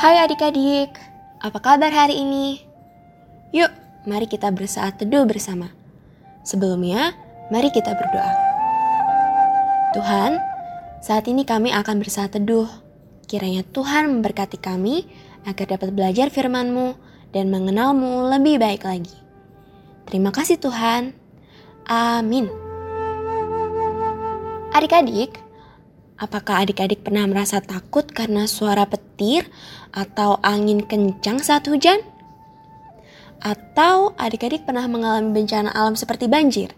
Hai adik-adik, apa kabar hari ini? Yuk, mari kita bersaat teduh bersama. Sebelumnya, mari kita berdoa. Tuhan, saat ini kami akan bersaat teduh. Kiranya Tuhan memberkati kami agar dapat belajar firman-Mu dan mengenal-Mu lebih baik lagi. Terima kasih Tuhan. Amin. Adik-adik, apakah adik-adik pernah merasa takut karena suara petir atau angin kencang saat hujan? Atau adik-adik pernah mengalami bencana alam seperti banjir?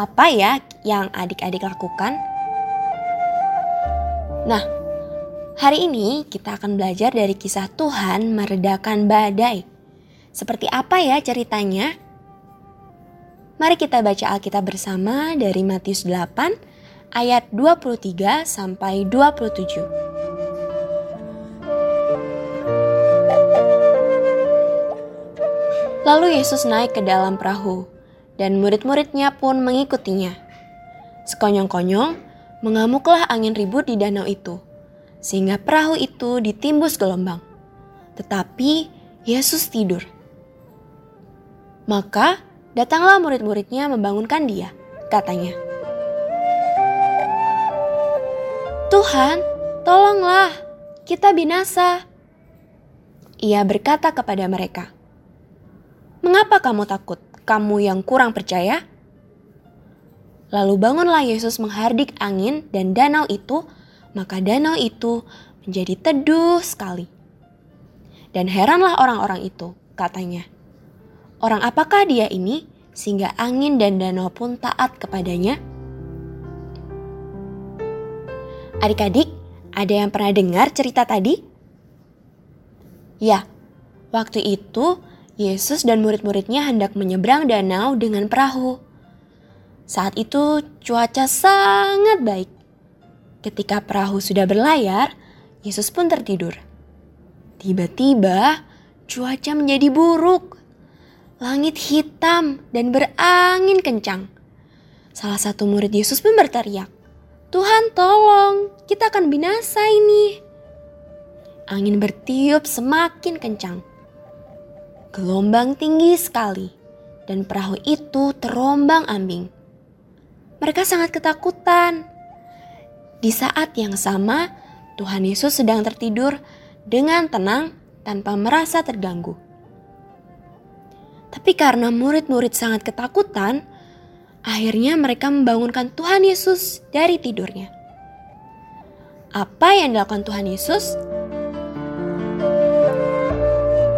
Apa ya yang adik-adik lakukan? Nah, hari ini kita akan belajar dari kisah Tuhan meredakan badai. Seperti apa ya ceritanya? Mari kita baca Alkitab bersama dari Matius 8 ayat 23 sampai 27. Lalu Yesus naik ke dalam perahu, dan murid-muridnya pun mengikutinya. Sekonyong-konyong, mengamuklah angin ribut di danau itu, sehingga perahu itu ditimbus gelombang. Tetapi Yesus tidur. Maka datanglah murid-muridnya membangunkan dia, katanya. Tuhan, tolonglah, kita binasa. Ia berkata kepada mereka, "Mengapa kamu takut, kamu yang kurang percaya?" Lalu bangunlah Yesus menghardik angin dan danau itu, maka danau itu menjadi teduh sekali. Dan heranlah orang-orang itu, katanya, "Orang apakah dia ini sehingga angin dan danau pun taat kepadanya?" Adik-adik, ada yang pernah dengar cerita tadi? Ya, waktu itu Yesus dan murid-muridnya hendak menyeberang danau dengan perahu. Saat itu cuaca sangat baik. Ketika perahu sudah berlayar, Yesus pun tertidur. Tiba-tiba cuaca menjadi buruk. Langit hitam dan berangin kencang. Salah satu murid Yesus pun berteriak, Tuhan tolong, kita akan binasa ini. Angin bertiup semakin kencang. Gelombang tinggi sekali dan perahu itu terombang ambing. Mereka sangat ketakutan. Di saat yang sama, Tuhan Yesus sedang tertidur dengan tenang tanpa merasa terganggu. Tapi karena murid-murid sangat ketakutan, Akhirnya mereka membangunkan Tuhan Yesus dari tidurnya. Apa yang dilakukan Tuhan Yesus?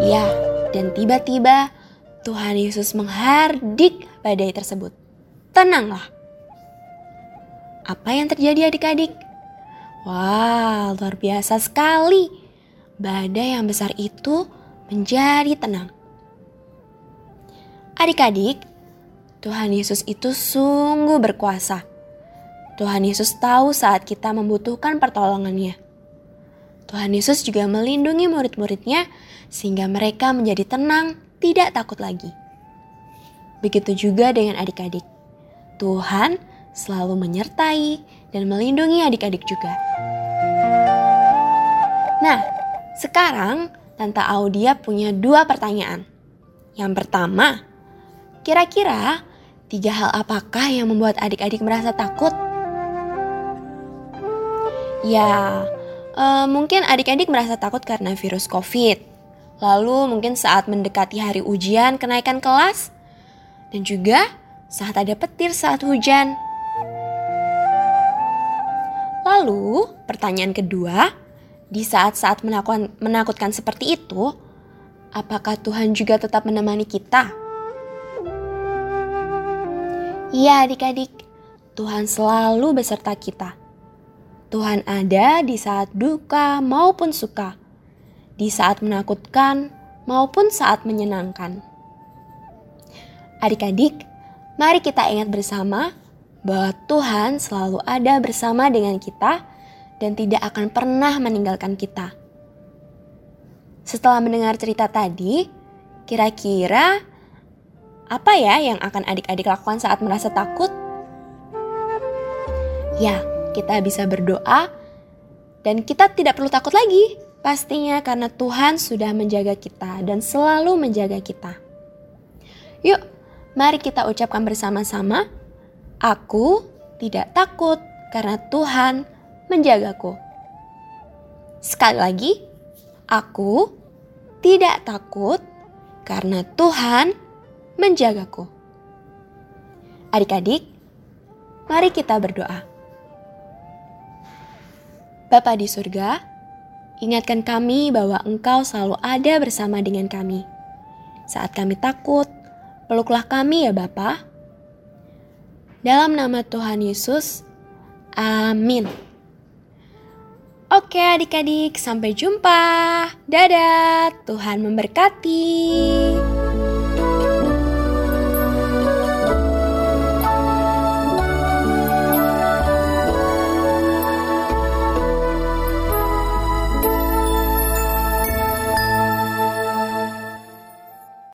Ya, dan tiba-tiba Tuhan Yesus menghardik badai tersebut. Tenanglah. Apa yang terjadi adik-adik? Wah, luar biasa sekali. Badai yang besar itu menjadi tenang. Adik-adik, Tuhan Yesus itu sungguh berkuasa. Tuhan Yesus tahu saat kita membutuhkan pertolongannya. Tuhan Yesus juga melindungi murid-muridnya sehingga mereka menjadi tenang, tidak takut lagi. Begitu juga dengan adik-adik. Tuhan selalu menyertai dan melindungi adik-adik juga. Nah, sekarang Tante Audia punya dua pertanyaan. Yang pertama, kira-kira Tiga hal apakah yang membuat adik-adik merasa takut? Ya, uh, mungkin adik-adik merasa takut karena virus COVID. Lalu mungkin saat mendekati hari ujian kenaikan kelas. Dan juga saat ada petir saat hujan. Lalu pertanyaan kedua, di saat-saat menakutkan seperti itu, apakah Tuhan juga tetap menemani kita? Iya adik-adik, Tuhan selalu beserta kita. Tuhan ada di saat duka maupun suka, di saat menakutkan maupun saat menyenangkan. Adik-adik, mari kita ingat bersama bahwa Tuhan selalu ada bersama dengan kita dan tidak akan pernah meninggalkan kita. Setelah mendengar cerita tadi, kira-kira apa ya yang akan adik-adik lakukan saat merasa takut? Ya, kita bisa berdoa dan kita tidak perlu takut lagi. Pastinya karena Tuhan sudah menjaga kita dan selalu menjaga kita. Yuk, mari kita ucapkan bersama-sama, Aku tidak takut karena Tuhan menjagaku. Sekali lagi, aku tidak takut karena Tuhan menjagaku. Adik-adik, mari kita berdoa. Bapa di surga, ingatkan kami bahwa Engkau selalu ada bersama dengan kami. Saat kami takut, peluklah kami ya Bapa. Dalam nama Tuhan Yesus, amin. Oke adik-adik, sampai jumpa. Dadah, Tuhan memberkati.